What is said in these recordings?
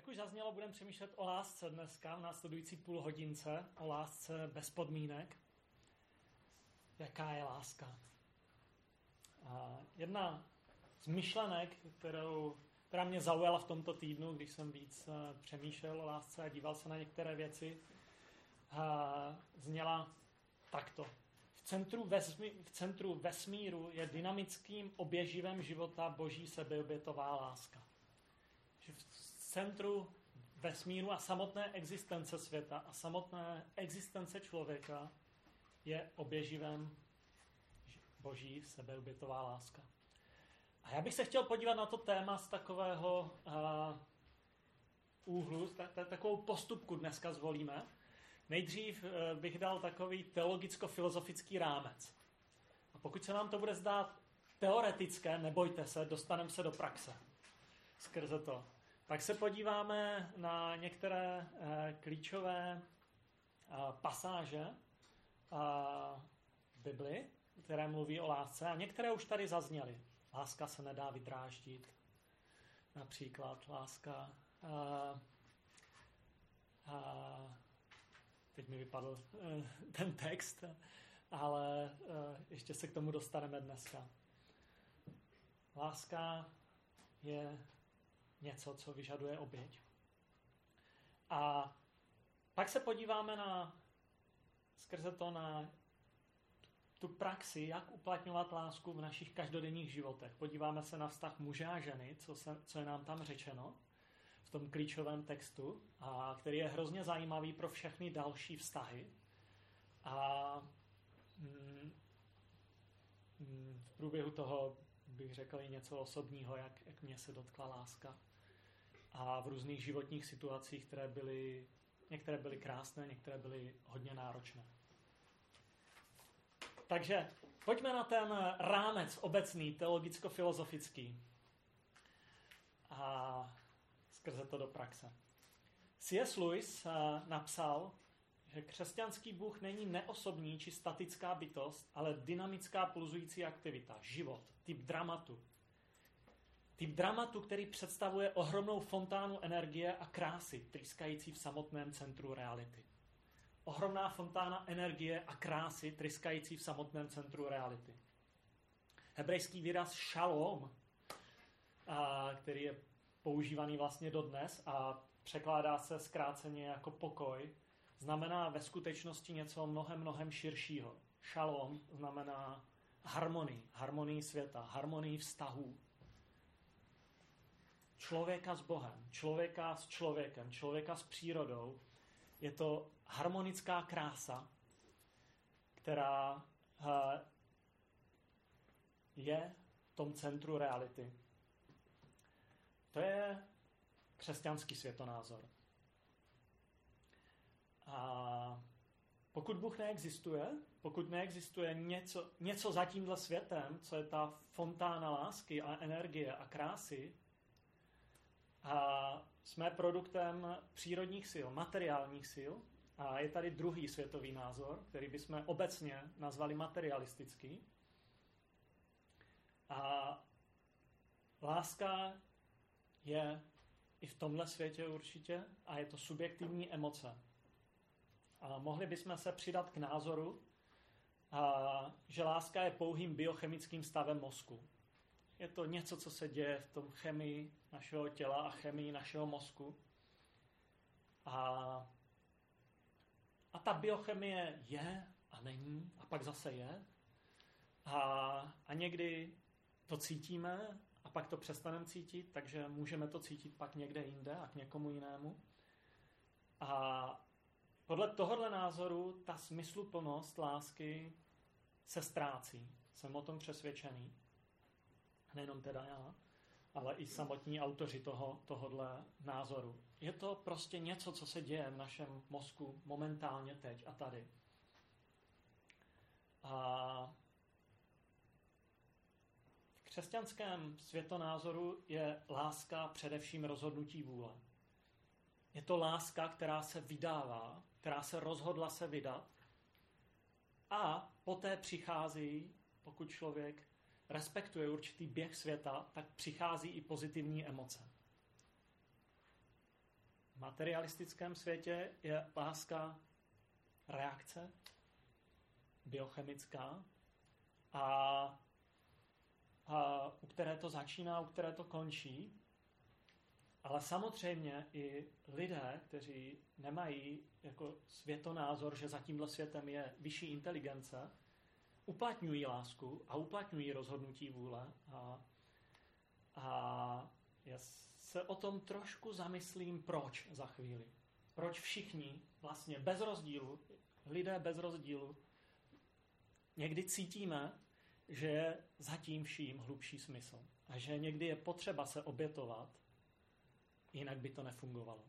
jak už zaznělo, budeme přemýšlet o lásce dneska v následující půl hodince, o lásce bez podmínek. Jaká je láska? A jedna z myšlenek, kterou, která mě zaujala v tomto týdnu, když jsem víc eh, přemýšlel o lásce a díval se na některé věci, a zněla takto. V centru, vesmí, v centru vesmíru je dynamickým oběživem života boží sebeobětová láska. Centru vesmíru a samotné existence světa a samotné existence člověka je oběživem boží sebeobětová láska. A já bych se chtěl podívat na to téma z takového uh, úhlu, tak, tak, takovou postupku dneska zvolíme. Nejdřív uh, bych dal takový teologicko-filozofický rámec. A pokud se nám to bude zdát teoretické, nebojte se, dostaneme se do praxe skrze to. Tak se podíváme na některé uh, klíčové uh, pasáže uh, Bibli, které mluví o lásce a některé už tady zazněly. Láska se nedá vydráždit. Například láska... Teď mi vypadl ten text, ale ještě se k tomu dostaneme dneska. Láska je něco, co vyžaduje oběť. A pak se podíváme na skrze to na tu praxi, jak uplatňovat lásku v našich každodenních životech. Podíváme se na vztah muže a ženy, co, se, co je nám tam řečeno v tom klíčovém textu, a který je hrozně zajímavý pro všechny další vztahy. A mm, mm, v průběhu toho bych řekl i něco osobního, jak, jak mě se dotkla láska. A v různých životních situacích, které byly, některé byly krásné, některé byly hodně náročné. Takže pojďme na ten rámec obecný, teologicko-filozofický. A skrze to do praxe. C.S. Lewis eh, napsal, že křesťanský Bůh není neosobní či statická bytost, ale dynamická pulzující aktivita, život, typ dramatu. Typ dramatu, který představuje ohromnou fontánu energie a krásy, tryskající v samotném centru reality ohromná fontána energie a krásy tryskající v samotném centru reality. Hebrejský výraz šalom, a, který je používaný vlastně dodnes a překládá se zkráceně jako pokoj, znamená ve skutečnosti něco mnohem, mnohem širšího. Šalom znamená harmonii, harmonii světa, harmonii vztahů. Člověka s Bohem, člověka s člověkem, člověka s přírodou, je to harmonická krása, která eh, je v tom centru reality. To je křesťanský světonázor. A pokud Bůh neexistuje, pokud neexistuje něco, něco za tímhle světem, co je ta fontána lásky a energie a krásy, a jsme produktem přírodních sil, materiálních sil. A je tady druhý světový názor, který bychom obecně nazvali materialistický. A láska je i v tomhle světě určitě a je to subjektivní emoce. A mohli bychom se přidat k názoru, a, že láska je pouhým biochemickým stavem mozku. Je to něco, co se děje v tom chemii našeho těla a chemii našeho mozku. A, a ta biochemie je a není a pak zase je. A, a někdy to cítíme a pak to přestaneme cítit, takže můžeme to cítit pak někde jinde a k někomu jinému. A podle tohohle názoru ta smysluplnost lásky se ztrácí. Jsem o tom přesvědčený nejenom teda já, ale i samotní autoři toho, tohohle názoru. Je to prostě něco, co se děje v našem mozku momentálně teď a tady. A v křesťanském světonázoru je láska především rozhodnutí vůle. Je to láska, která se vydává, která se rozhodla se vydat a poté přichází, pokud člověk respektuje určitý běh světa, tak přichází i pozitivní emoce. materialistickém světě je láska reakce, biochemická, a, a u které to začíná, u které to končí. Ale samozřejmě i lidé, kteří nemají jako světonázor, že za tímhle světem je vyšší inteligence, uplatňují lásku a uplatňují rozhodnutí vůle. A, a já se o tom trošku zamyslím, proč za chvíli. Proč všichni, vlastně bez rozdílu, lidé bez rozdílu, někdy cítíme, že je zatím vším hlubší smysl. A že někdy je potřeba se obětovat, jinak by to nefungovalo.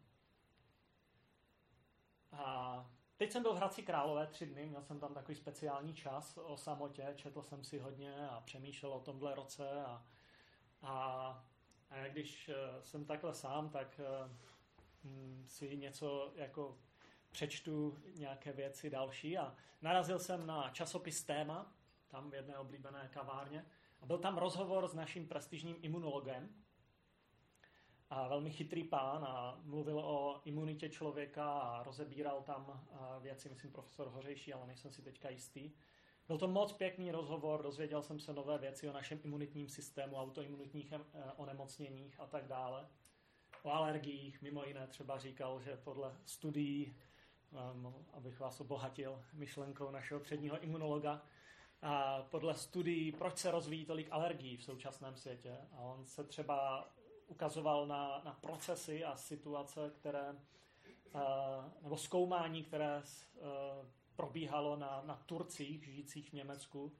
A teď jsem byl v Hradci Králové tři dny, měl jsem tam takový speciální čas o samotě, četl jsem si hodně a přemýšlel o tomhle roce a, a, a když eh, jsem takhle sám, tak hm, si něco jako přečtu nějaké věci další a narazil jsem na časopis Téma, tam v jedné oblíbené kavárně a byl tam rozhovor s naším prestižním imunologem a velmi chytrý pán a mluvil o imunitě člověka a rozebíral tam věci, myslím profesor Hořejší, ale nejsem si teďka jistý. Byl to moc pěkný rozhovor, dozvěděl jsem se nové věci o našem imunitním systému, autoimunitních e, onemocněních a tak dále. O alergiích, mimo jiné třeba říkal, že podle studií um, abych vás obohatil myšlenkou našeho předního imunologa, a podle studií, proč se rozvíjí tolik alergií v současném světě. A on se třeba ukazoval na, na procesy a situace, které, nebo zkoumání, které probíhalo na, na Turcích žijících v Německu,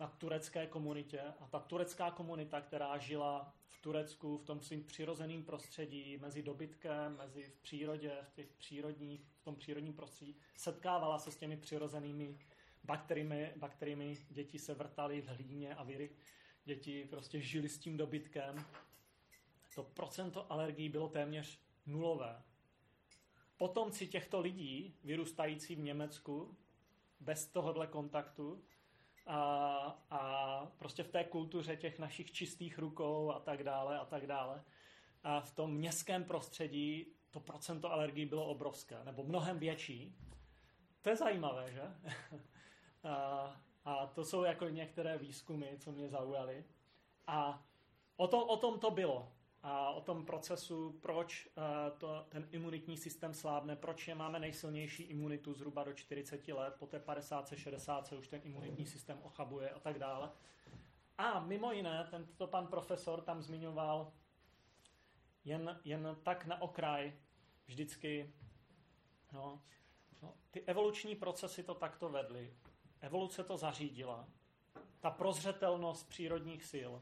na turecké komunitě. A ta turecká komunita, která žila v Turecku v tom svým přirozeném prostředí, mezi dobytkem, mezi v přírodě, v těch přírodních, v tom přírodním prostředí, setkávala se s těmi přirozenými bakteriemi, bakteriemi děti se vrtaly v hlíně a viry. Děti prostě žili s tím dobytkem. To procento alergií bylo téměř nulové. Potomci těchto lidí, vyrůstající v Německu, bez tohohle kontaktu, a, a prostě v té kultuře těch našich čistých rukou a tak dále a tak dále. A v tom městském prostředí to procento alergií bylo obrovské, nebo mnohem větší. To je zajímavé, že? a, a to jsou jako některé výzkumy, co mě zaujaly. A o tom, o tom to bylo a o tom procesu, proč uh, to, ten imunitní systém slábne, proč je máme nejsilnější imunitu zhruba do 40 let, po té 50, 60 už ten imunitní systém ochabuje a tak dále. A mimo jiné, tento pan profesor tam zmiňoval jen, jen tak na okraj vždycky, no, no, ty evoluční procesy to takto vedly. Evoluce to zařídila. Ta prozřetelnost přírodních sil,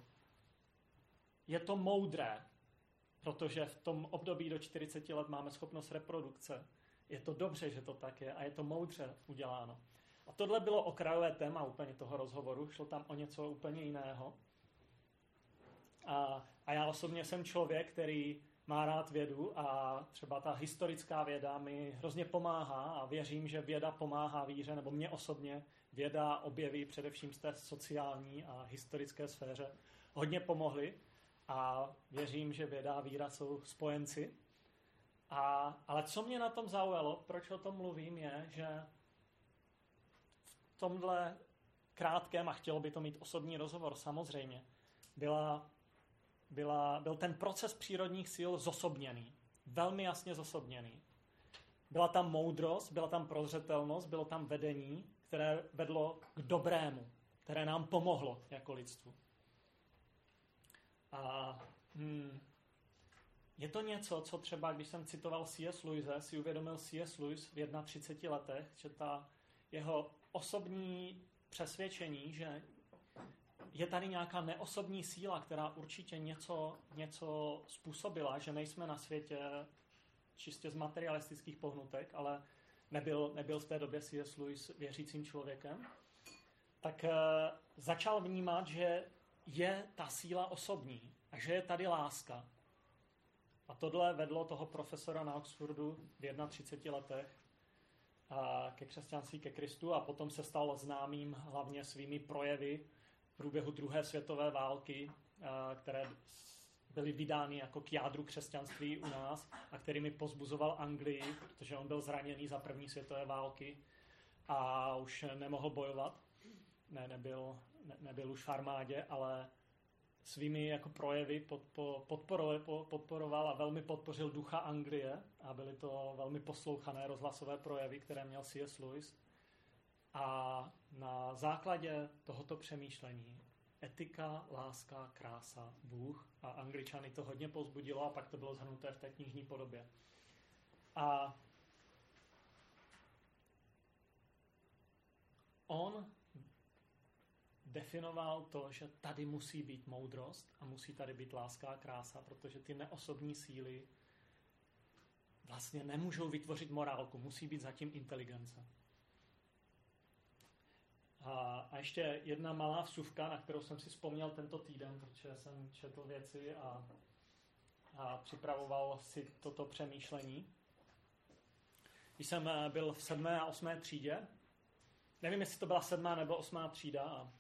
je to moudré, protože v tom období do 40 let máme schopnost reprodukce. Je to dobře, že to tak je a je to moudře uděláno. A tohle bylo okrajové téma úplně toho rozhovoru, šlo tam o něco úplně jiného. A, a já osobně jsem člověk, který má rád vědu a třeba ta historická věda mi hrozně pomáhá a věřím, že věda pomáhá víře, nebo mě osobně věda objeví především z té sociální a historické sféře hodně pomohly a věřím, že věda a víra jsou spojenci. A, ale co mě na tom zaujalo, proč o tom mluvím, je, že v tomhle krátkém, a chtělo by to mít osobní rozhovor samozřejmě, byla, byla, byl ten proces přírodních sil zosobněný. Velmi jasně zosobněný. Byla tam moudrost, byla tam prozřetelnost, bylo tam vedení, které vedlo k dobrému, které nám pomohlo jako lidstvu. A hmm, je to něco, co třeba, když jsem citoval C.S. Lewise, si uvědomil C.S. Lewis v 31 letech, že ta jeho osobní přesvědčení, že je tady nějaká neosobní síla, která určitě něco, něco způsobila, že nejsme na světě čistě z materialistických pohnutek, ale nebyl, nebyl v té době C.S. Lewis věřícím člověkem, tak uh, začal vnímat, že je ta síla osobní a že je tady láska. A tohle vedlo toho profesora na Oxfordu v 31 letech ke křesťanství, ke Kristu a potom se stal známým hlavně svými projevy v průběhu druhé světové války, které byly vydány jako k jádru křesťanství u nás a kterými pozbuzoval Anglii, protože on byl zraněný za první světové války a už nemohl bojovat. Ne, nebyl, ne, nebyl už v armádě, ale svými jako projevy podpo, podporoval, podporoval a velmi podpořil ducha Anglie a byly to velmi poslouchané rozhlasové projevy, které měl C.S. Lewis. A na základě tohoto přemýšlení etika, láska, krása, Bůh a angličany to hodně pozbudilo a pak to bylo zhrnuté v té knižní podobě. A on definoval to, že tady musí být moudrost a musí tady být láska a krása, protože ty neosobní síly vlastně nemůžou vytvořit morálku, musí být zatím inteligence. A, a ještě jedna malá vsuvka, na kterou jsem si vzpomněl tento týden, protože jsem četl věci a, a připravoval si toto přemýšlení. Když jsem eh, byl v sedmé a osmé třídě, nevím, jestli to byla sedmá nebo osmá třída, a,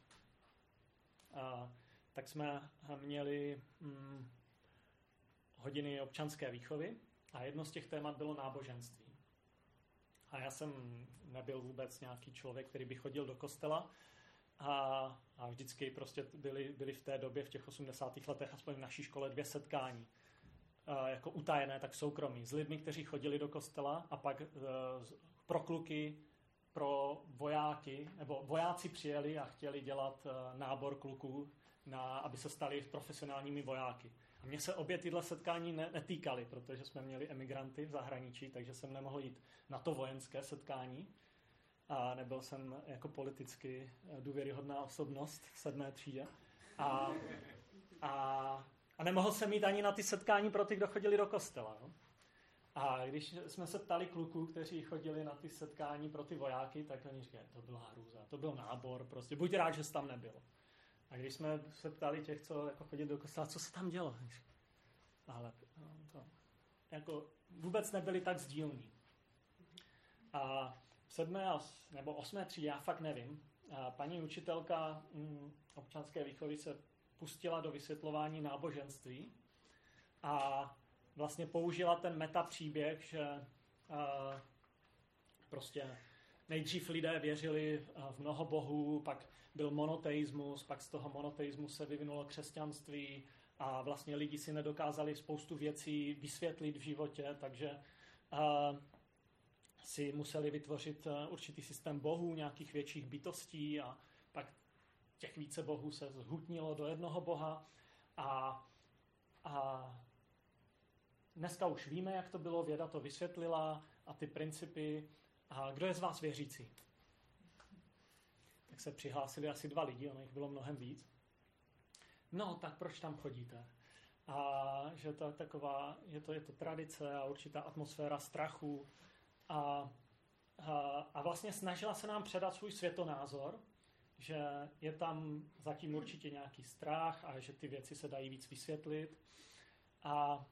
a, tak jsme měli hm, hodiny občanské výchovy a jedno z těch témat bylo náboženství. A já jsem nebyl vůbec nějaký člověk, který by chodil do kostela. A, a vždycky prostě byly, byly v té době, v těch 80. letech, aspoň v naší škole, dvě setkání. Jako utajené, tak soukromí. S lidmi, kteří chodili do kostela a pak e, pro kluky, pro vojáky, nebo vojáci přijeli a chtěli dělat e, nábor kluků, na, aby se stali profesionálními vojáky. A mě se obě tyhle setkání netýkaly, protože jsme měli emigranty v zahraničí, takže jsem nemohl jít na to vojenské setkání. A nebyl jsem jako politicky důvěryhodná osobnost v sedmé třídě. A, a, a nemohl jsem jít ani na ty setkání pro ty, kdo chodili do kostela. No? A když jsme se ptali kluků, kteří chodili na ty setkání pro ty vojáky, tak oni říkali, to byla hrůza, to byl nábor, prostě buď rád, že jsi tam nebyl. A když jsme se ptali těch, co jako chodí do kostela, co se tam dělo? Ale no, to, jako vůbec nebyli tak sdílní. A v sedmé nebo osmé třídě, já fakt nevím, a paní učitelka mm, občanské výchovy se pustila do vysvětlování náboženství a vlastně použila ten meta příběh, že a, prostě nejdřív lidé věřili v mnoho bohů, pak byl monoteismus, pak z toho monoteismu se vyvinulo křesťanství a vlastně lidi si nedokázali spoustu věcí vysvětlit v životě, takže uh, si museli vytvořit uh, určitý systém bohů, nějakých větších bytostí a pak těch více bohů se zhutnilo do jednoho boha a, a dneska už víme, jak to bylo, věda to vysvětlila a ty principy. A kdo je z vás věřící? tak se přihlásili asi dva lidi, ono jich bylo mnohem víc. No, tak proč tam chodíte? A že to je taková, je to, je to tradice a určitá atmosféra strachu. A, a, a vlastně snažila se nám předat svůj světonázor, že je tam zatím určitě nějaký strach a že ty věci se dají víc vysvětlit. A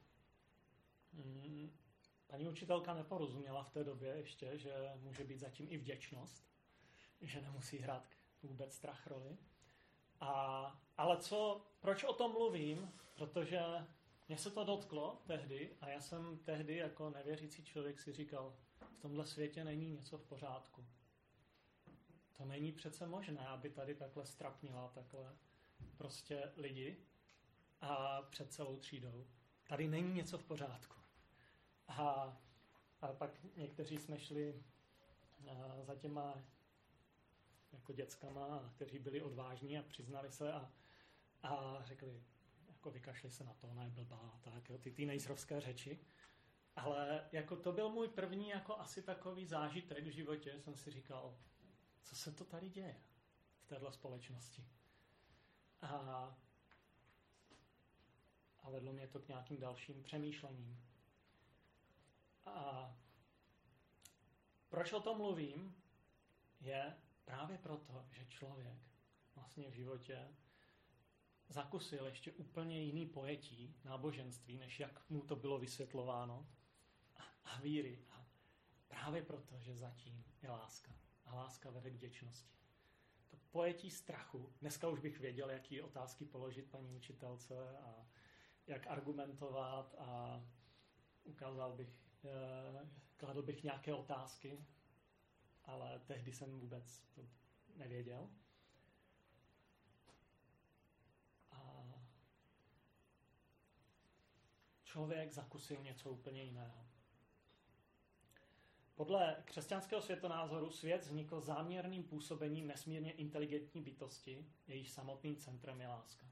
paní učitelka neporozuměla v té době ještě, že může být zatím i vděčnost, že nemusí hrát vůbec strach roli. A, ale co, proč o tom mluvím? Protože mě se to dotklo tehdy a já jsem tehdy jako nevěřící člověk si říkal, v tomhle světě není něco v pořádku. To není přece možné, aby tady takhle strapnila takhle prostě lidi a před celou třídou. Tady není něco v pořádku. A, a pak někteří jsme šli za těma jako dětskama, kteří byli odvážní a přiznali se a, a řekli, jako vykašli se na to, ona je blbá, tak jo, ty teenagerovské řeči. Ale jako to byl můj první jako asi takový zážitek v životě, jsem si říkal, co se to tady děje v této společnosti. A, a vedlo mě to k nějakým dalším přemýšlením. A proč o tom mluvím, je, Právě proto, že člověk vlastně v životě zakusil ještě úplně jiný pojetí náboženství, než jak mu to bylo vysvětlováno, a, a víry. A právě proto, že zatím je láska. A láska vede k vděčnosti. To pojetí strachu, dneska už bych věděl, jaký otázky položit paní učitelce a, jak argumentovat a ukázal bych, kladl bych nějaké otázky, ale tehdy jsem vůbec to nevěděl. A člověk zakusil něco úplně jiného. Podle křesťanského světonázoru svět vznikl záměrným působením nesmírně inteligentní bytosti, jejíž samotným centrem je láska.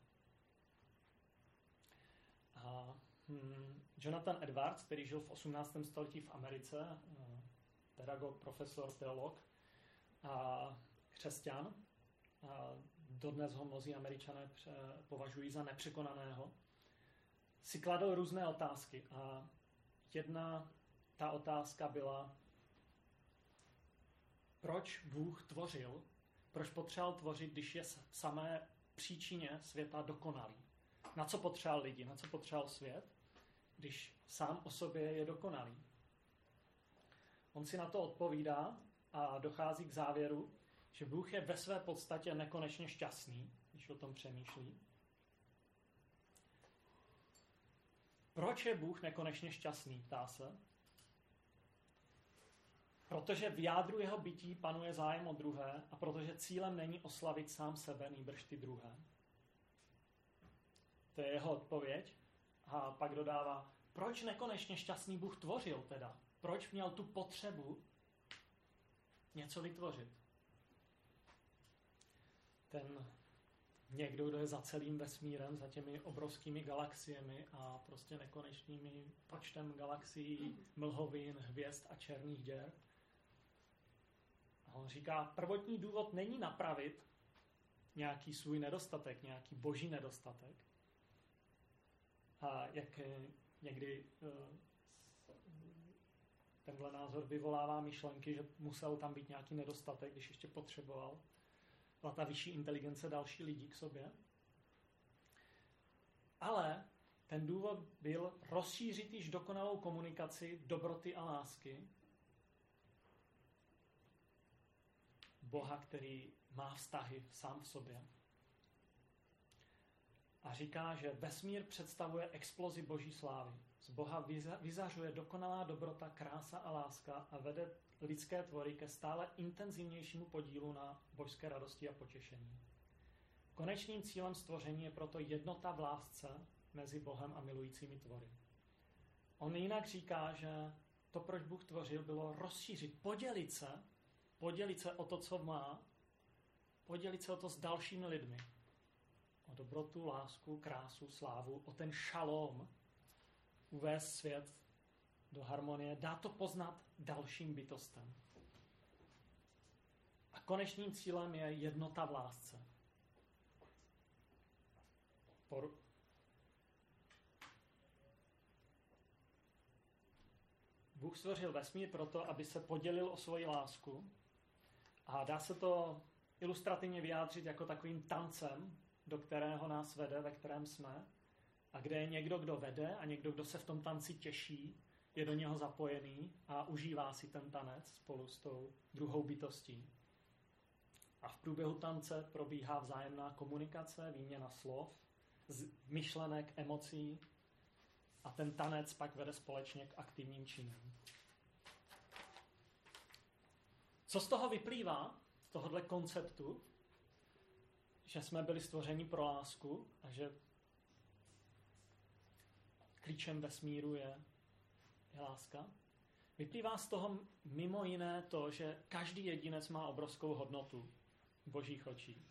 A hmm, Jonathan Edwards, který žil v 18. století v Americe, eh, pedagog, profesor, teolog a křesťan, a dodnes ho mnozí američané považují za nepřekonaného, si kladl různé otázky a jedna ta otázka byla, proč Bůh tvořil, proč potřeboval tvořit, když je v samé příčině světa dokonalý. Na co potřeboval lidi, na co potřeboval svět, když sám o sobě je dokonalý. On si na to odpovídá a dochází k závěru, že Bůh je ve své podstatě nekonečně šťastný, když o tom přemýšlí. Proč je Bůh nekonečně šťastný, ptá se. Protože v jádru jeho bytí panuje zájem o druhé a protože cílem není oslavit sám sebe, nýbrž ty druhé. To je jeho odpověď. A pak dodává, proč nekonečně šťastný Bůh tvořil teda? Proč měl tu potřebu něco vytvořit? Ten někdo, kdo je za celým vesmírem, za těmi obrovskými galaxiemi a prostě nekonečnými počtem galaxií, mlhovin, hvězd a černých děr, On říká, prvotní důvod není napravit nějaký svůj nedostatek, nějaký boží nedostatek. A jak někdy eh, tenhle názor vyvolává myšlenky, že musel tam být nějaký nedostatek, když ještě potřeboval ta vyšší inteligence další lidi k sobě. Ale ten důvod byl rozšířit již dokonalou komunikaci dobroty a lásky Boha, který má vztahy sám v sobě. A říká, že vesmír představuje explozi boží slávy. Z Boha vyzařuje dokonalá dobrota, krása a láska a vede lidské tvory ke stále intenzivnějšímu podílu na božské radosti a potěšení. Konečným cílem stvoření je proto jednota v lásce mezi Bohem a milujícími tvory. On jinak říká, že to, proč Bůh tvořil, bylo rozšířit, podělit se podělit se o to, co má, podělit se o to s dalšími lidmi. O dobrotu, lásku, krásu, slávu, o ten šalom, uvést svět do harmonie, dá to poznat dalším bytostem. A konečným cílem je jednota v lásce. Por... Bůh stvořil vesmír proto, aby se podělil o svoji lásku a dá se to ilustrativně vyjádřit jako takovým tancem, do kterého nás vede, ve kterém jsme, a kde je někdo, kdo vede a někdo, kdo se v tom tanci těší, je do něho zapojený a užívá si ten tanec spolu s tou druhou bytostí. A v průběhu tance probíhá vzájemná komunikace, výměna slov, myšlenek, emocí a ten tanec pak vede společně k aktivním činům. Co z toho vyplývá, z tohohle konceptu, že jsme byli stvořeni pro lásku a že klíčem vesmíru je, je láska? Vyplývá z toho mimo jiné to, že každý jedinec má obrovskou hodnotu v božích očí.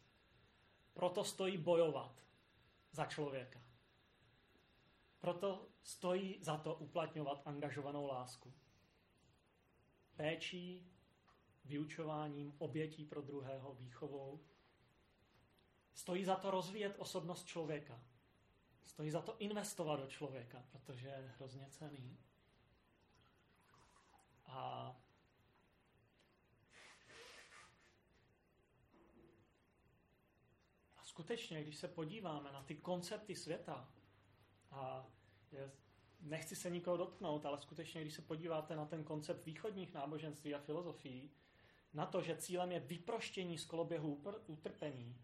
Proto stojí bojovat za člověka. Proto stojí za to uplatňovat angažovanou lásku. Péčí vyučováním, obětí pro druhého, výchovou. Stojí za to rozvíjet osobnost člověka. Stojí za to investovat do člověka, protože je hrozně cený. A skutečně, když se podíváme na ty koncepty světa, a je, nechci se nikoho dotknout, ale skutečně, když se podíváte na ten koncept východních náboženství a filozofií, na to, že cílem je vyproštění z koloběhu utrpení,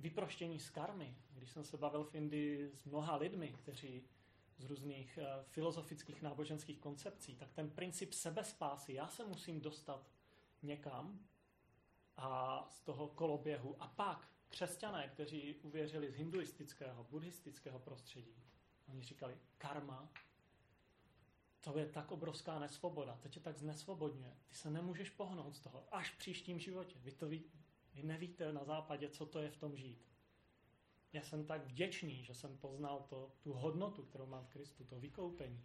vyproštění z karmy. Když jsem se bavil v Indii s mnoha lidmi, kteří z různých uh, filozofických náboženských koncepcí, tak ten princip sebespásy, já se musím dostat někam a z toho koloběhu a pak křesťané, kteří uvěřili z hinduistického, buddhistického prostředí, oni říkali, karma, to je tak obrovská nesvoboda, to tě tak znesvobodňuje. Ty se nemůžeš pohnout z toho až v příštím životě. Vy, to vy nevíte na západě, co to je v tom žít. Já jsem tak vděčný, že jsem poznal to, tu hodnotu, kterou mám v Kristu, to vykoupení.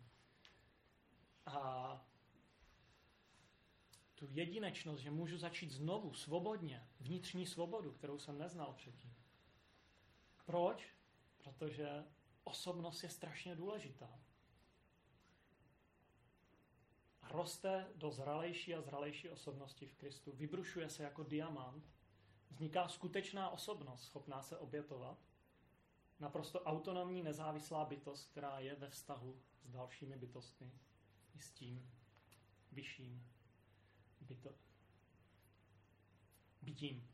A tu jedinečnost, že můžu začít znovu, svobodně, vnitřní svobodu, kterou jsem neznal předtím. Proč? Protože osobnost je strašně důležitá. Roste do zralejší a zralejší osobnosti v Kristu. Vybrušuje se jako diamant. Vzniká skutečná osobnost, schopná se obětovat. Naprosto autonomní, nezávislá bytost, která je ve vztahu s dalšími bytostmi i s tím vyšším byto, bytím.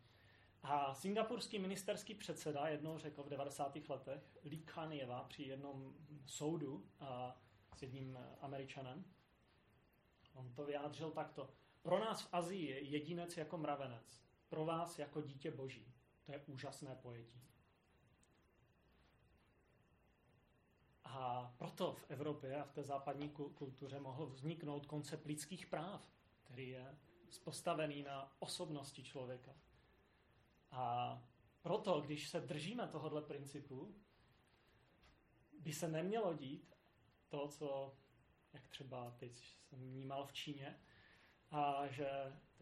A singapurský ministerský předseda jednou řekl v 90. letech, Lee Kanieva, při jednom soudu a, s jedním američanem, on to vyjádřil takto. Pro nás v Azii je jedinec jako mravenec, pro vás jako dítě boží. To je úžasné pojetí. A proto v Evropě a v té západní kultuře mohl vzniknout koncept lidských práv, který je postavený na osobnosti člověka. A proto, když se držíme tohohle principu, by se nemělo dít to, co, jak třeba teď jsem vnímal v Číně, a že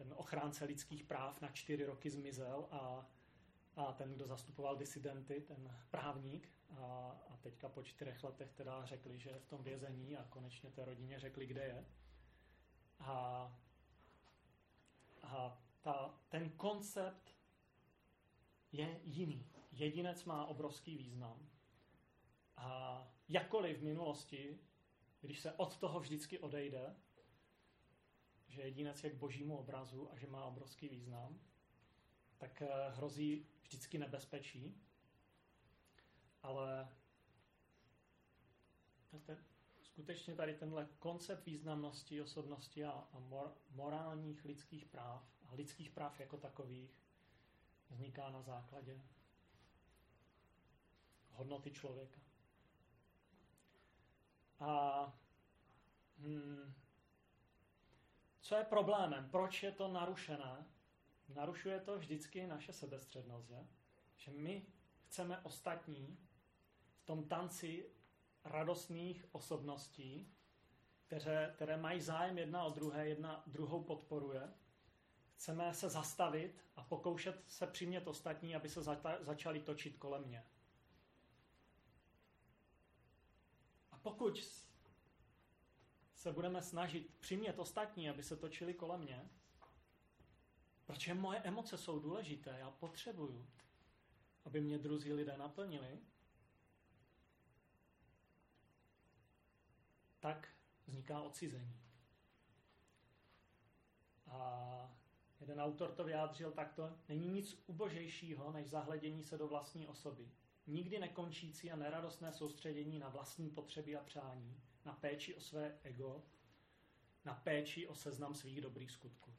ten ochránce lidských práv na čtyři roky zmizel a, a ten, kdo zastupoval disidenty, ten právník, a, a teďka po čtyřech letech teda řekli, že je v tom vězení a konečně té rodině řekli, kde je. A a ta, ten koncept je jiný. Jedinec má obrovský význam. A jakkoliv v minulosti, když se od toho vždycky odejde, že jedinec je k božímu obrazu a že má obrovský význam, tak eh, hrozí vždycky nebezpečí. Ale skutečně tady tenhle koncept významnosti, osobnosti a, a mor, morálních lidských práv a lidských práv jako takových vzniká na základě hodnoty člověka. A hmm, co je problémem? Proč je to narušené? Narušuje to vždycky naše sebestřednost, že? Že my chceme ostatní v tom tanci radostných osobností, které, které mají zájem jedna o druhé, jedna druhou podporuje. Chceme se zastavit a pokoušet se přimět ostatní, aby se zata, začali točit kolem mě. A pokud se budeme snažit přimět ostatní, aby se točili kolem mě, protože moje emoce jsou důležité, já potřebuju, aby mě druzí lidé naplnili, tak vzniká odcizení. A jeden autor to vyjádřil takto, není nic ubožejšího, než zahledění se do vlastní osoby. Nikdy nekončící a neradostné soustředění na vlastní potřeby a přání, na péči o své ego, na péči o seznam svých dobrých skutků.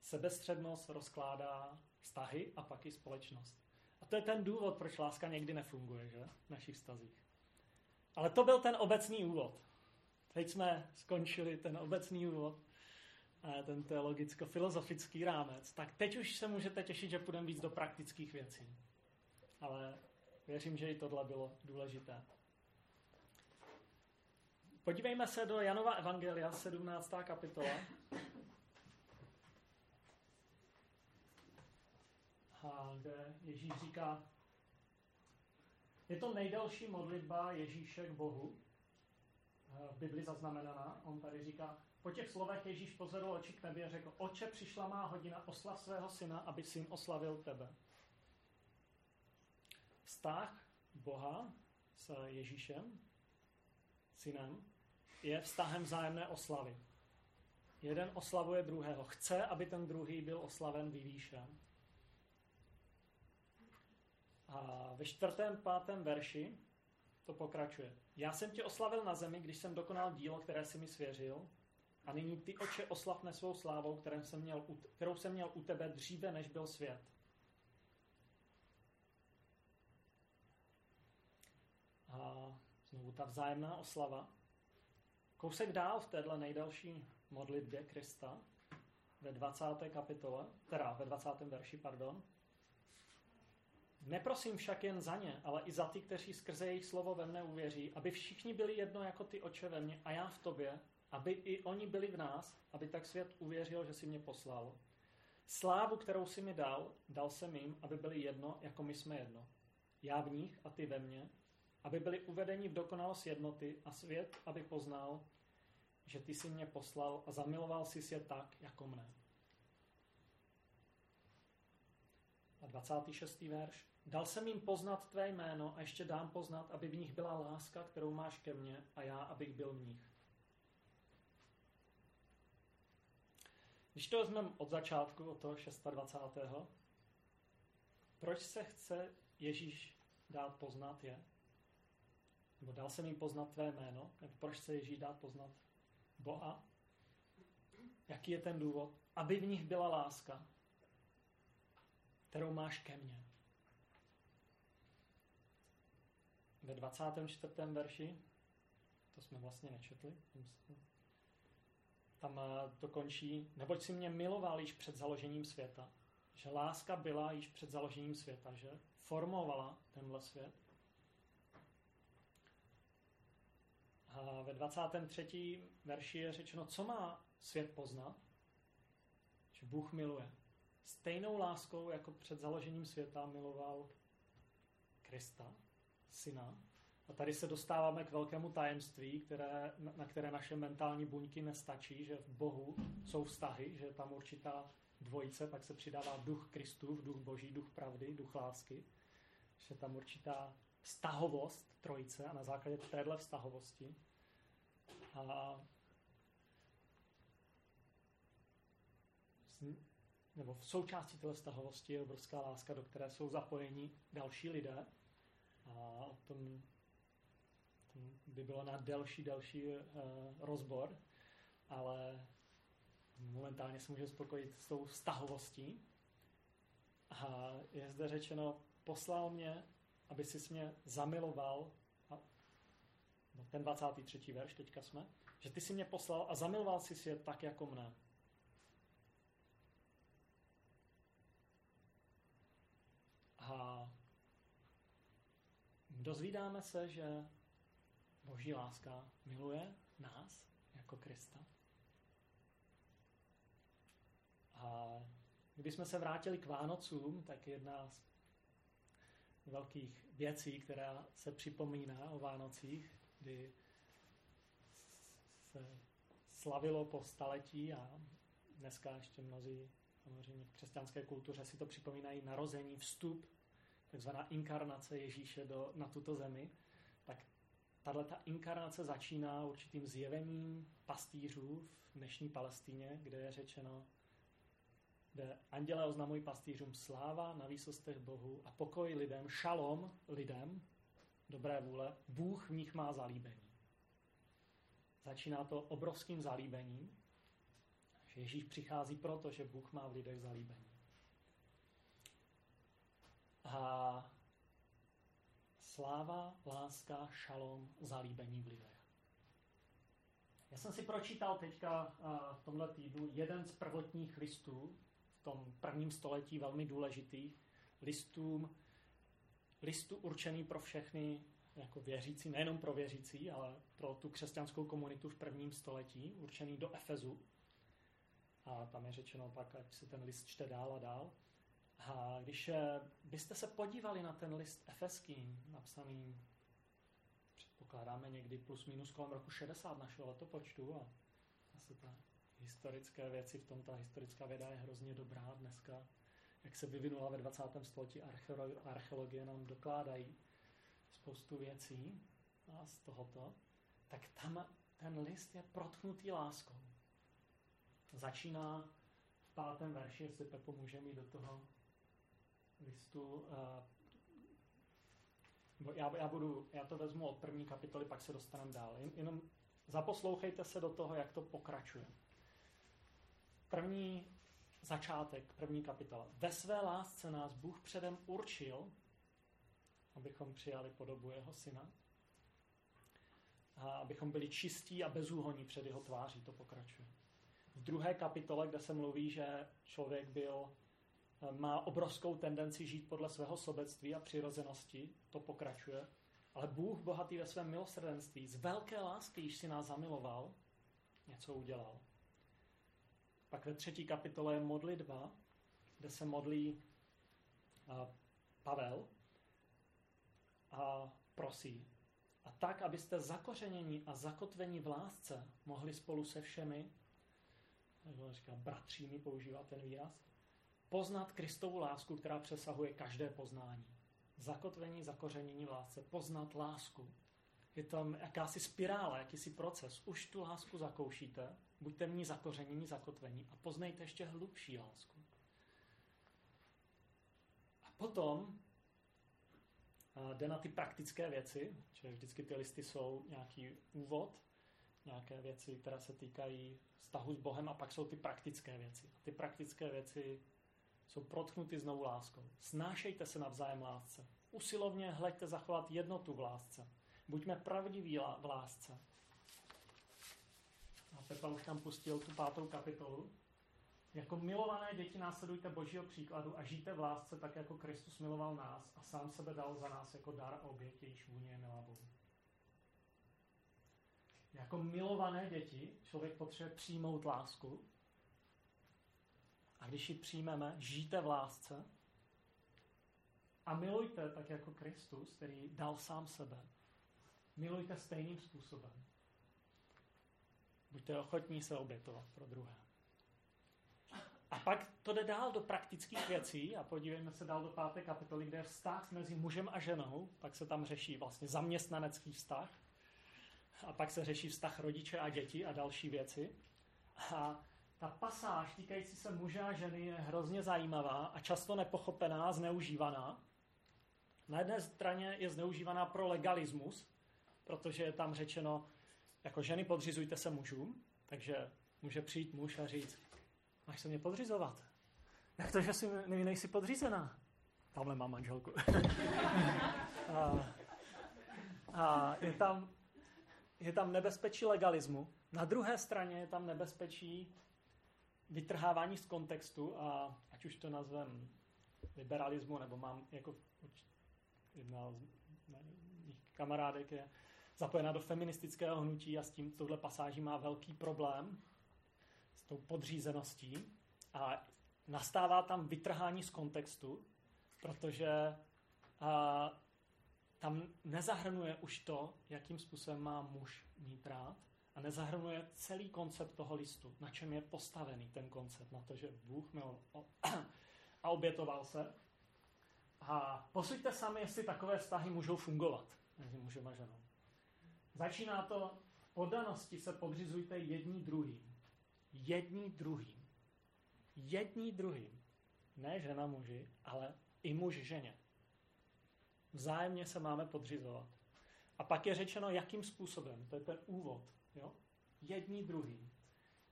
Sebestřednost rozkládá vztahy a pak i společnost. A to je ten důvod, proč láska někdy nefunguje, že? V našich vztazích. Ale to byl ten obecný úvod. Teď jsme skončili ten obecný úvod, ten teologicko-filozofický rámec. Tak teď už se můžete těšit, že půjdeme víc do praktických věcí. Ale věřím, že i tohle bylo důležité. Podívejme se do Janova Evangelia, 17. kapitola. a kde Ježíš říká, je to nejdelší modlitba Ježíše k Bohu, v Bibli zaznamenaná. On tady říká, po těch slovech Ježíš pozvedl oči k tebe a řekl, oče, přišla má hodina, oslav svého syna, aby syn oslavil tebe. Vztah Boha s Ježíšem, synem, je vztahem vzájemné oslavy. jeden oslavuje druhého. Chce, aby ten druhý byl oslaven, vyvýšen. A ve čtvrtém, pátém verši to pokračuje. Já jsem tě oslavil na zemi, když jsem dokonal dílo, které si mi svěřil. A nyní ty oče oslavne svou slávou, kterou jsem měl, kterou jsem měl u tebe dříve, než byl svět. A znovu ta vzájemná oslava. Kousek dál v téhle nejdelší modlitbě Krista, ve 20. kapitole, teda ve 20. verši, pardon, Neprosím však jen za ně, ale i za ty, kteří skrze jejich slovo ve mne uvěří, aby všichni byli jedno jako ty oče ve mně a já v tobě, aby i oni byli v nás, aby tak svět uvěřil, že si mě poslal. Slávu, kterou si mi dal, dal jsem jim, aby byli jedno, jako my jsme jedno. Já v nich a ty ve mně, aby byli uvedeni v dokonalost jednoty a svět, aby poznal, že ty si mě poslal a zamiloval si je tak, jako mne. A 26. verš. Dal jsem jim poznat tvé jméno a ještě dám poznat, aby v nich byla láska, kterou máš ke mně a já, abych byl v nich. Když to vezmeme od začátku, od toho 26. Proč se chce Ježíš dát poznat je? Nebo dal jsem jim poznat tvé jméno? Nebo proč se Ježíš dát poznat Boha? Jaký je ten důvod? Aby v nich byla láska, kterou máš ke mně. Ve 24. verši, to jsme vlastně nečetli, tam eh, to končí, neboť si mě miloval již před založením světa. Že láska byla již před založením světa, že formovala tenhle svět. A ve 23. verši je řečeno, co má svět poznat? Že Bůh miluje. Stejnou láskou, jako před založením světa miloval Krista, syna. A tady se dostáváme k velkému tajemství, které, na které naše mentální buňky nestačí, že v Bohu jsou vztahy, že je tam určitá dvojice, pak se přidává duch Kristův, duch Boží, duch pravdy, duch lásky, že je tam určitá vztahovost trojice a na základě téhle vztahovosti a nebo v součástí téhle vztahovosti je obrovská láska, do které jsou zapojeni další lidé. A o tom, tom by bylo na delší, další uh, rozbor, ale momentálně se může spokojit s tou vztahovostí. A je zde řečeno, poslal mě, aby si mě zamiloval, a, no, ten 23. verš, teďka jsme, že ty si mě poslal a zamiloval si svět tak jako mne. A dozvídáme se, že Boží láska miluje nás jako Krista. A když jsme se vrátili k Vánocům, tak jedna z velkých věcí, která se připomíná o Vánocích, kdy se slavilo po staletí a dneska ještě mnozí samozřejmě v křesťanské kultuře si to připomínají narození, vstup, takzvaná inkarnace Ježíše do, na tuto zemi, tahle ta inkarnace začíná určitým zjevením pastýřů v dnešní Palestíně, kde je řečeno, kde anděle oznamují pastýřům sláva na výsostech Bohu a pokoj lidem, šalom lidem, dobré vůle, Bůh v nich má zalíbení. Začíná to obrovským zalíbením, že Ježíš přichází proto, že Bůh má v lidech zalíbení. A sláva, láska, šalom, zalíbení v lidech. Já jsem si pročítal teďka v tomhle týdnu jeden z prvotních listů v tom prvním století velmi důležitých listům, listů určený pro všechny jako věřící, nejenom pro věřící, ale pro tu křesťanskou komunitu v prvním století, určený do Efezu. A tam je řečeno pak, ať se ten list čte dál a dál. A když eh, byste se podívali na ten list efeský, napsaný, předpokládáme někdy plus minus kolem roku 60 našeho letopočtu a asi ta historické věci v tom, ta historická věda je hrozně dobrá dneska, jak se vyvinula ve 20. století archeologie nám dokládají spoustu věcí a z tohoto, tak tam ten list je protchnutý láskou. začíná v pátém verši, jestli Pepo může mít do toho listu. Uh, já, já, budu, já to vezmu od první kapitoly, pak se dostaneme dál. Jen, jenom zaposlouchejte se do toho, jak to pokračuje. První začátek, první kapitola. Ve své lásce nás Bůh předem určil, abychom přijali podobu jeho syna, a abychom byli čistí a bezúhoní před jeho tváří, to pokračuje. V druhé kapitole, kde se mluví, že člověk byl, eh, má obrovskou tendenci žít podle svého sobectví a přirozenosti, to pokračuje. Ale Bůh, bohatý ve svém milosrdenství, z velké lásky, již si nás zamiloval, něco udělal. Pak ve třetí kapitole je modlitba, kde se modlí eh, Pavel a prosí. A tak, abyste zakořenění a zakotvení v lásce mohli spolu se všemi, říká bratřími, používá ten výraz, poznat Kristovu lásku, která přesahuje každé poznání. Zakotvení, zakořenění v lásce, poznat lásku. Je tam jakási spirála, jakýsi proces. Už tu lásku zakoušíte, buďte v ní zakořenění, zakotvení a poznejte ještě hlubší lásku. A potom jde na ty praktické věci, čili vždycky ty listy jsou nějaký úvod, nějaké věci, které se týkají vztahu s Bohem a pak jsou ty praktické věci. A ty praktické věci jsou protknuty znovu láskou. Snášejte se navzájem lásce. Usilovně hleďte zachovat jednotu v lásce. Buďme pravdiví v lásce. A Pepa už tam pustil tu pátou kapitolu. Jako milované děti následujte božího příkladu a žijte v lásce tak, jako Kristus miloval nás a sám sebe dal za nás jako dar a oběť, jejíž vůně je milá Bohu. Jako milované děti člověk potřebuje přijmout lásku a když ji přijmeme, žijte v lásce a milujte tak jako Kristus, který dal sám sebe. Milujte stejným způsobem. Buďte ochotní se obětovat pro druhé. A pak to jde dál do praktických věcí a podívejme se dál do páté kapitoly, kde je vztah mezi mužem a ženou, pak se tam řeší vlastně zaměstnanecký vztah a pak se řeší vztah rodiče a děti a další věci. A ta pasáž týkající se muže a ženy je hrozně zajímavá a často nepochopená, zneužívaná. Na jedné straně je zneužívaná pro legalismus, protože je tam řečeno, jako ženy podřizujte se mužům, takže může přijít muž a říct, máš se mě podřizovat. Jak to, že jsi, nejsi podřízená? Tamhle mám manželku. a, a je, tam, je tam nebezpečí legalismu. Na druhé straně je tam nebezpečí vytrhávání z kontextu a ať už to nazvem liberalismu, nebo mám jako jedna z mých kamarádek je zapojena do feministického hnutí a s tím touhle pasáží má velký problém s tou podřízeností. A nastává tam vytrhání z kontextu, protože a, tam nezahrnuje už to, jakým způsobem má muž mít rád a nezahrnuje celý koncept toho listu, na čem je postavený ten koncept, na to, že Bůh měl a obětoval se. A posuďte sami, jestli takové vztahy můžou fungovat mezi mužem a ženou. Začíná to v podanosti se podřizujte jední druhým. Jední druhým. Jední druhým. Ne žena muži, ale i muž ženě. Vzájemně se máme podřizovat. A pak je řečeno, jakým způsobem. To je ten úvod. Jo? Jední druhým.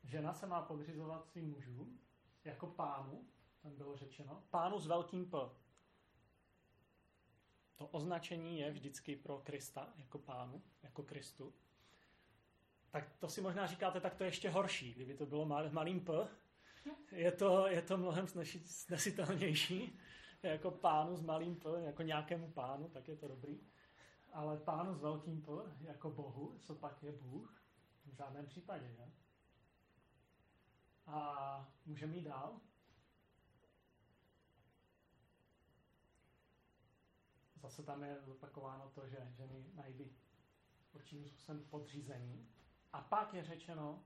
Žena se má podřizovat svým mužům jako pánu, tam bylo řečeno, pánu s velkým P. To označení je vždycky pro Krista jako pánu, jako Kristu. Tak to si možná říkáte, tak to je ještě horší, kdyby to bylo malým P. Je to, je to mnohem snesitelnější, jako pánu s malým P, jako nějakému pánu, tak je to dobrý. Ale pánu s velkým P, jako Bohu, co pak je Bůh, v žádném případě, ne? A můžeme jít dál? Zase tam je zopakováno to, že ženy mají být určitým způsobem podřízení. A pak je řečeno,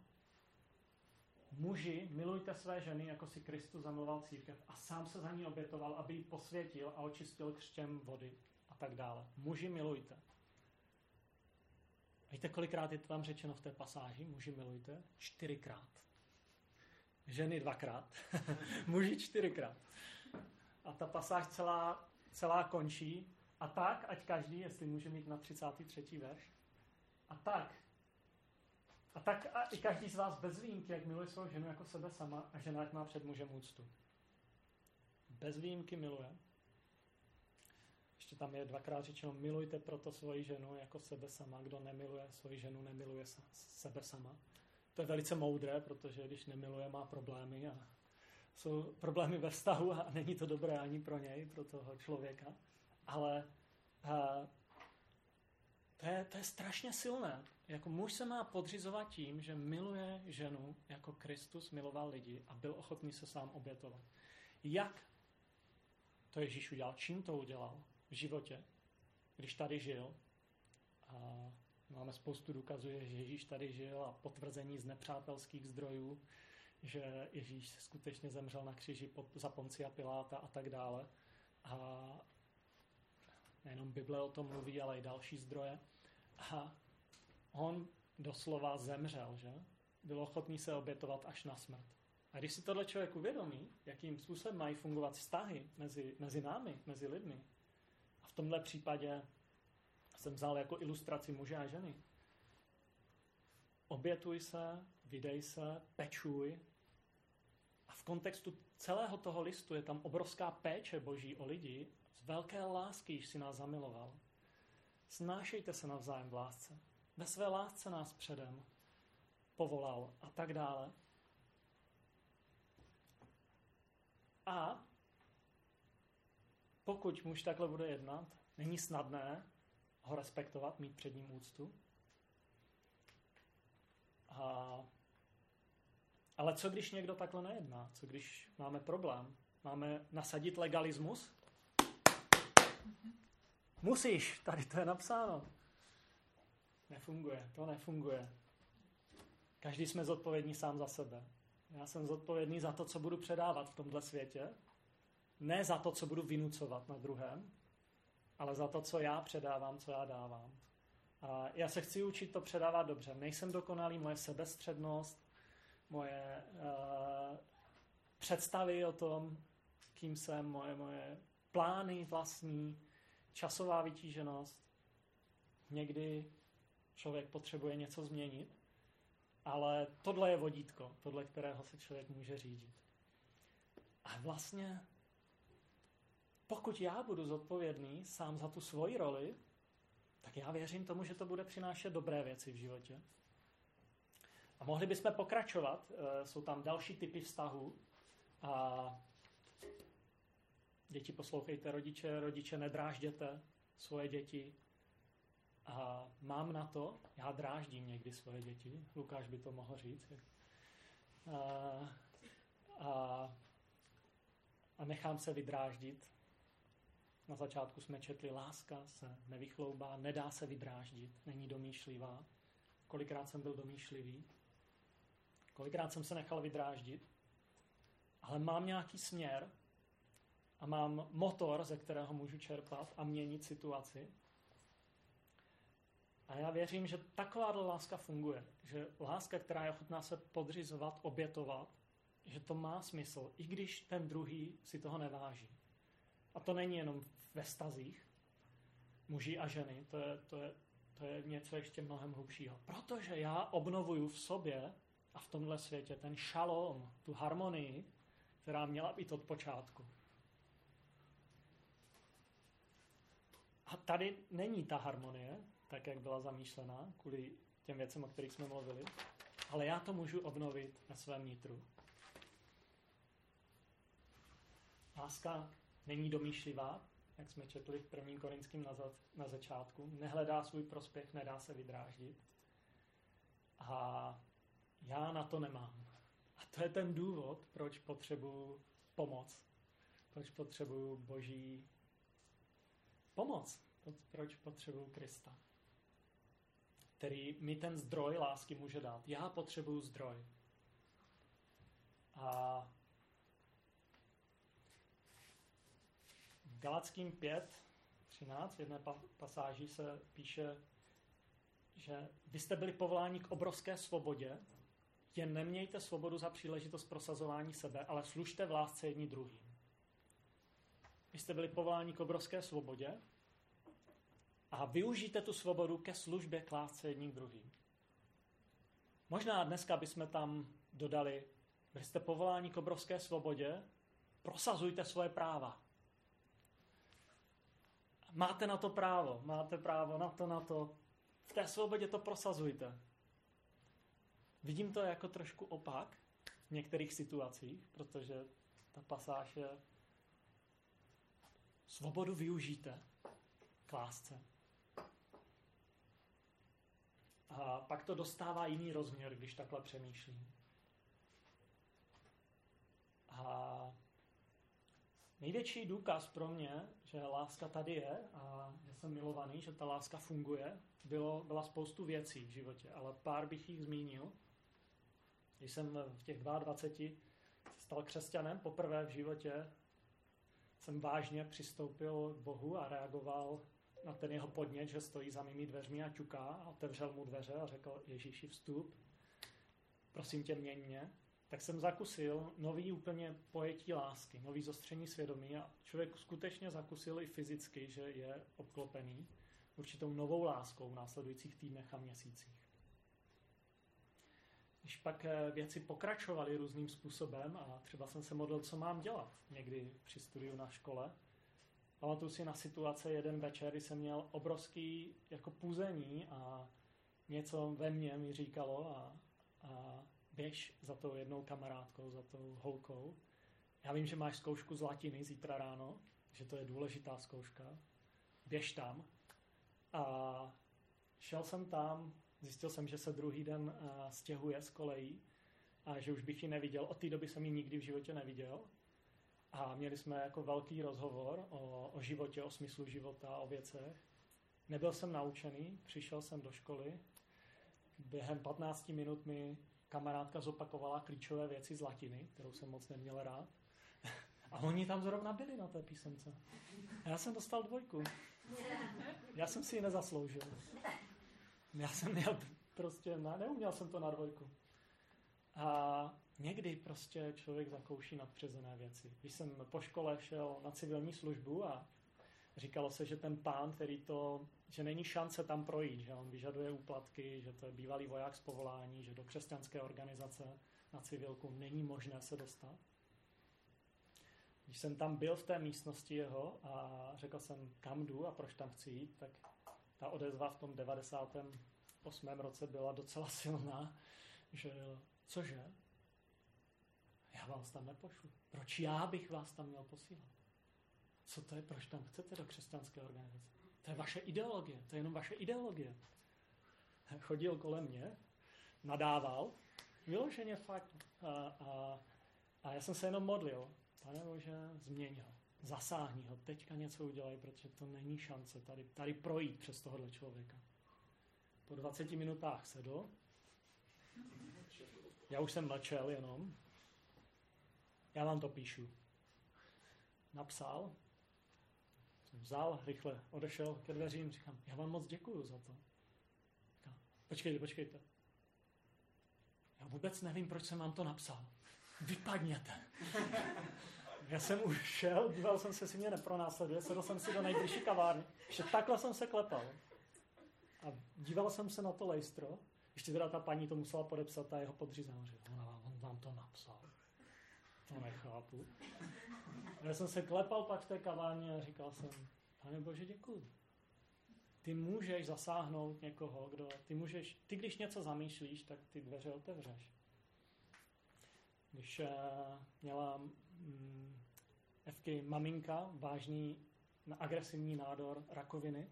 muži, milujte své ženy, jako si Kristus zamiloval církev a sám se za ní obětoval, aby ji posvětil a očistil křtěm vody a tak dále. Muži, milujte. Víte, kolikrát je to tam řečeno v té pasáži? Muži, milujte? Čtyřikrát. ženy dvakrát, muži čtyřikrát. A ta pasáž celá, celá končí. A tak, ať každý, jestli může mít na 33. verš, a tak, a tak a i každý z vás bez výjimky, jak miluje svou ženu jako sebe sama a žena, jak má před mužem úctu. Bez výjimky miluje. Ještě tam je dvakrát řečeno, milujte proto svoji ženu jako sebe sama. Kdo nemiluje svoji ženu, nemiluje sebe sama. To je velice moudré, protože když nemiluje, má problémy a jsou problémy ve vztahu a není to dobré ani pro něj, pro toho člověka. Ale uh, to, je, to je strašně silné. Jako muž se má podřizovat tím, že miluje ženu, jako Kristus miloval lidi a byl ochotný se sám obětovat. Jak to Ježíš udělal? Čím to udělal v životě, když tady žil? A máme spoustu důkazů, že Ježíš tady žil a potvrzení z nepřátelských zdrojů, že Ježíš skutečně zemřel na kříži za Poncia Piláta a tak dále. A nejenom Bible o tom mluví, ale i další zdroje. A on doslova zemřel, že? Byl ochotný se obětovat až na smrt. A když si tohle člověk uvědomí, jakým způsobem mají fungovat vztahy mezi, mezi námi, mezi lidmi, a v tomhle případě jsem vzal jako ilustraci muže a ženy. Obětuj se, vydej se, pečuj. A v kontextu celého toho listu je tam obrovská péče boží o lidi z velké lásky, již si nás zamiloval. Snášejte se navzájem v lásce. Ve své lásce nás předem povolal a tak dále. A pokud muž takhle bude jednat, není snadné ho respektovat, mít před ním úctu. A, ale co když někdo takhle nejedná? Co když máme problém? Máme nasadit legalismus? Musíš, tady to je napsáno. Nefunguje, to nefunguje. Každý jsme zodpovědní sám za sebe. Já jsem zodpovědný za to, co budu předávat v tomhle světě. Ne za to, co budu vynucovat na druhém, ale za to, co já předávám, co já dávám. A já se chci učit to předávat dobře. Nejsem dokonalý, moje sebestřednost, moje uh, představy o tom, kým jsem, moje, moje plány vlastní, časová vytíženost. Někdy člověk potřebuje něco změnit, ale tohle je vodítko, podle kterého se člověk může řídit. A vlastně, pokud já budu zodpovědný sám za tu svoji roli, tak já věřím tomu, že to bude přinášet dobré věci v životě. A mohli bychom pokračovat, eh, jsou tam další typy vztahů. A děti poslouchejte rodiče, rodiče nedrážděte svoje děti, a mám na to, já dráždím někdy svoje děti, Lukáš by to mohl říct. A, a, a nechám se vydráždit. Na začátku jsme četli, láska se nevychloubá, nedá se vydráždit, není domýšlivá. Kolikrát jsem byl domýšlivý, kolikrát jsem se nechal vydráždit, ale mám nějaký směr a mám motor, ze kterého můžu čerpat a měnit situaci. A já věřím, že taková láska funguje. Že láska, která je ochotná se podřizovat, obětovat, že to má smysl, i když ten druhý si toho neváží. A to není jenom ve stazích, muži a ženy, to je, to je, to je něco ještě mnohem hlubšího. Protože já obnovuju v sobě a v tomhle světě ten šalom, tu harmonii, která měla být od počátku. A tady není ta harmonie, tak, jak byla zamýšlená, kvůli těm věcem, o kterých jsme mluvili, ale já to můžu obnovit na svém nitru. Láska není domýšlivá, jak jsme četli v prvním korinském na, za, na začátku. Nehledá svůj prospěch, nedá se vydráždit. A já na to nemám. A to je ten důvod, proč potřebuji pomoc. Proč potřebuji boží pomoc. Proč potřebuji Krista který mi ten zdroj lásky může dát. Já potřebuju zdroj. A Galackým 5, 13, v jedné pasáži se píše, že vy jste byli povoláni k obrovské svobodě, jen nemějte svobodu za příležitost prosazování sebe, ale služte v lásce jedni druhým. Vy jste byli povoláni k obrovské svobodě a využijte tu svobodu ke službě k lásce jedním druhým. Možná dneska bychom tam dodali, byli jste povoláni k obrovské svobodě, prosazujte svoje práva. Máte na to právo, máte právo na to, na to. V té svobodě to prosazujte. Vidím to jako trošku opak v některých situacích, protože ta pasáž je svobodu využijte k lásce. A pak to dostává jiný rozměr, když takhle přemýšlím. A největší důkaz pro mě, že láska tady je a že jsem milovaný, že ta láska funguje, bylo, byla spoustu věcí v životě, ale pár bych jich zmínil. Když jsem v těch 22 stal křesťanem poprvé v životě, jsem vážně přistoupil k Bohu a reagoval na ten jeho podnět, že stojí za mými dveřmi a ťuká a otevřel mu dveře a řekl Ježíši vstup, prosím tě měň mě, tak jsem zakusil nový úplně pojetí lásky, nový zostření svědomí a člověk skutečně zakusil i fyzicky, že je obklopený určitou novou láskou v následujících týdnech a měsících. Když pak eh, věci pokračovaly různým způsobem a třeba jsem se modlil, co mám dělat někdy při studiu na škole, Pamatuju si na situace jeden večer, kdy jsem měl obrovský jako půzení a něco ve mně mi říkalo a, a běž za tou jednou kamarádkou, za tou holkou. Já vím, že máš zkoušku z latiny zítra ráno, že to je důležitá zkouška. Běž tam. A šel jsem tam, zjistil jsem, že se druhý den stěhuje z kolejí a že už bych ji neviděl. Od té doby jsem ji nikdy v životě neviděl. A měli jsme jako velký rozhovor o, o životě, o smyslu života, o věcech. Nebyl jsem naučený, přišel jsem do školy. Během 15 minut mi kamarádka zopakovala klíčové věci z latiny, kterou jsem moc neměl rád. A oni tam zrovna byli na té písemce. A já jsem dostal dvojku. Já jsem si ji nezasloužil. Já jsem měl prostě, neuměl jsem to na dvojku. A někdy prostě člověk zakouší nadpřizené věci. Když jsem po škole šel na civilní službu a říkalo se, že ten pán, který to, že není šance tam projít, že on vyžaduje úplatky, že to je bývalý voják z povolání, že do křesťanské organizace na civilku není možné se dostat. Když jsem tam byl v té místnosti jeho a řekl jsem, kam jdu a proč tam chci jít, tak ta odezva v tom 98. roce byla docela silná, že cože, já vás tam nepošlu. Proč já bych vás tam měl posílat? Co to je, proč tam chcete do křesťanské organizace? To je vaše ideologie, to je jenom vaše ideologie. Chodil kolem mě, nadával, vyloženě fakt. A, a, a já jsem se jenom modlil, pane Bože, změň ho, zasáhni ho, teďka něco udělej, protože to není šance tady, tady projít přes tohohle člověka. Po 20 minutách sedl, já už jsem mlčel jenom, já vám to píšu. Napsal, vzal, rychle odešel ke dveřím, říkám, já vám moc děkuju za to. Počkejte, počkejte. Já vůbec nevím, proč jsem vám to napsal. Vypadněte. Já jsem už šel, díval jsem se, jestli mě nepronásleduje, sedl jsem si do nejbližší kavárny. Ještě takhle jsem se klepal. A díval jsem se na to lejstro. Ještě teda ta paní to musela podepsat, ta jeho podřízená. Ona, on vám to napsal. To nechápu. Já jsem se klepal pak v té kavárně a říkal jsem, pane Bože, děkuji. Ty můžeš zasáhnout někoho, kdo, ty můžeš, ty když něco zamýšlíš, tak ty dveře otevřeš. Když uh, měla mm, maminka vážný agresivní nádor rakoviny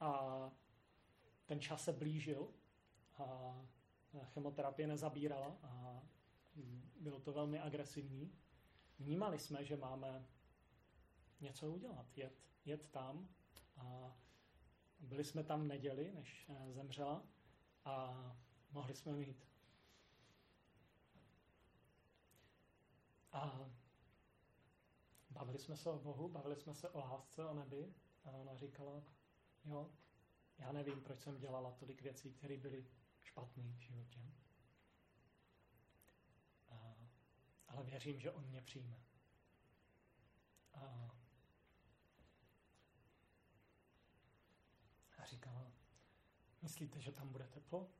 a ten čas se blížil a chemoterapie nezabírala a bylo to velmi agresivní. Vnímali jsme, že máme něco udělat, jet, jet tam a byli jsme tam neděli, než eh, zemřela a mohli jsme mít. A bavili jsme se o Bohu, bavili jsme se o lásce, o nebi a ona říkala, jo, já nevím, proč jsem dělala tolik věcí, které byly špatné v životě. Ale věřím, že on mě přijme. A, a říkala, myslíte, že tam bude teplo?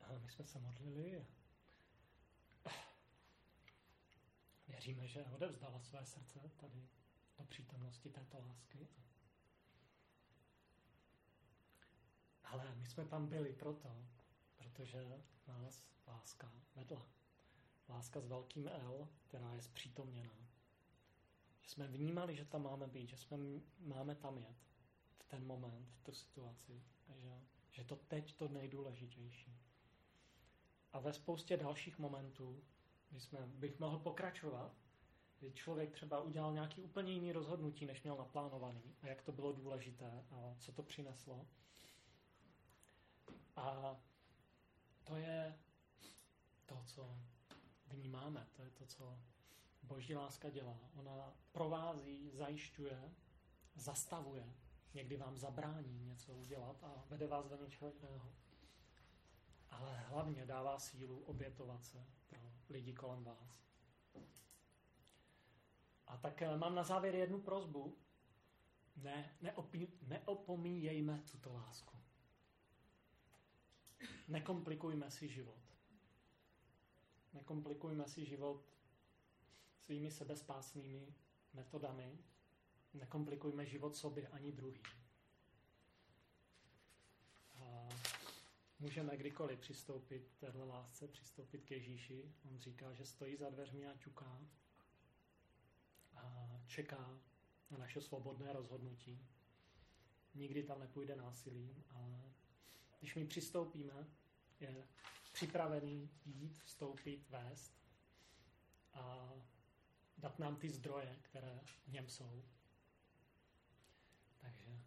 A my jsme se modlili a věříme, že odevzdala své srdce tady do přítomnosti této lásky. Ale my jsme tam byli proto, protože nás láska vedla. Láska s velkým L, která je zpřítomněná. Že jsme vnímali, že tam máme být, že jsme máme tam jet v ten moment, v tu situaci. Že, že to teď to nejdůležitější. A ve spoustě dalších momentů, kdy jsme, bych mohl pokračovat, kdy člověk třeba udělal nějaký úplně jiný rozhodnutí, než měl naplánovaný a jak to bylo důležité a co to přineslo. A to je to, co vnímáme, to je to, co boží láska dělá. Ona provází, zajišťuje, zastavuje, někdy vám zabrání něco udělat a vede vás do něčeho jiného. Ale hlavně dává sílu obětovat se pro lidi kolem vás. A tak eh, mám na závěr jednu prozbu. Ne, neopí, neopomíjejme tuto lásku. Nekomplikujme si život. Nekomplikujme si život svými sebespásnými metodami. Nekomplikujme život sobě ani druhým. A můžeme kdykoliv přistoupit k téhle lásce, přistoupit k Ježíši. On říká, že stojí za dveřmi a čuká a čeká na naše svobodné rozhodnutí. Nikdy tam nepůjde násilím, ale když my přistoupíme, je připravený jít, vstoupit, vést a dát nám ty zdroje, které v něm jsou. Takže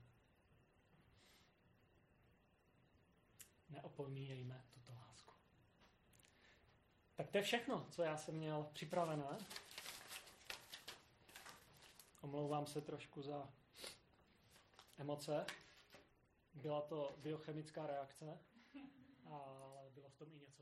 neopomíjejme tuto lásku. Tak to je všechno, co já jsem měl připravené. Omlouvám se trošku za emoce. Byla to biochemická reakce, ale bylo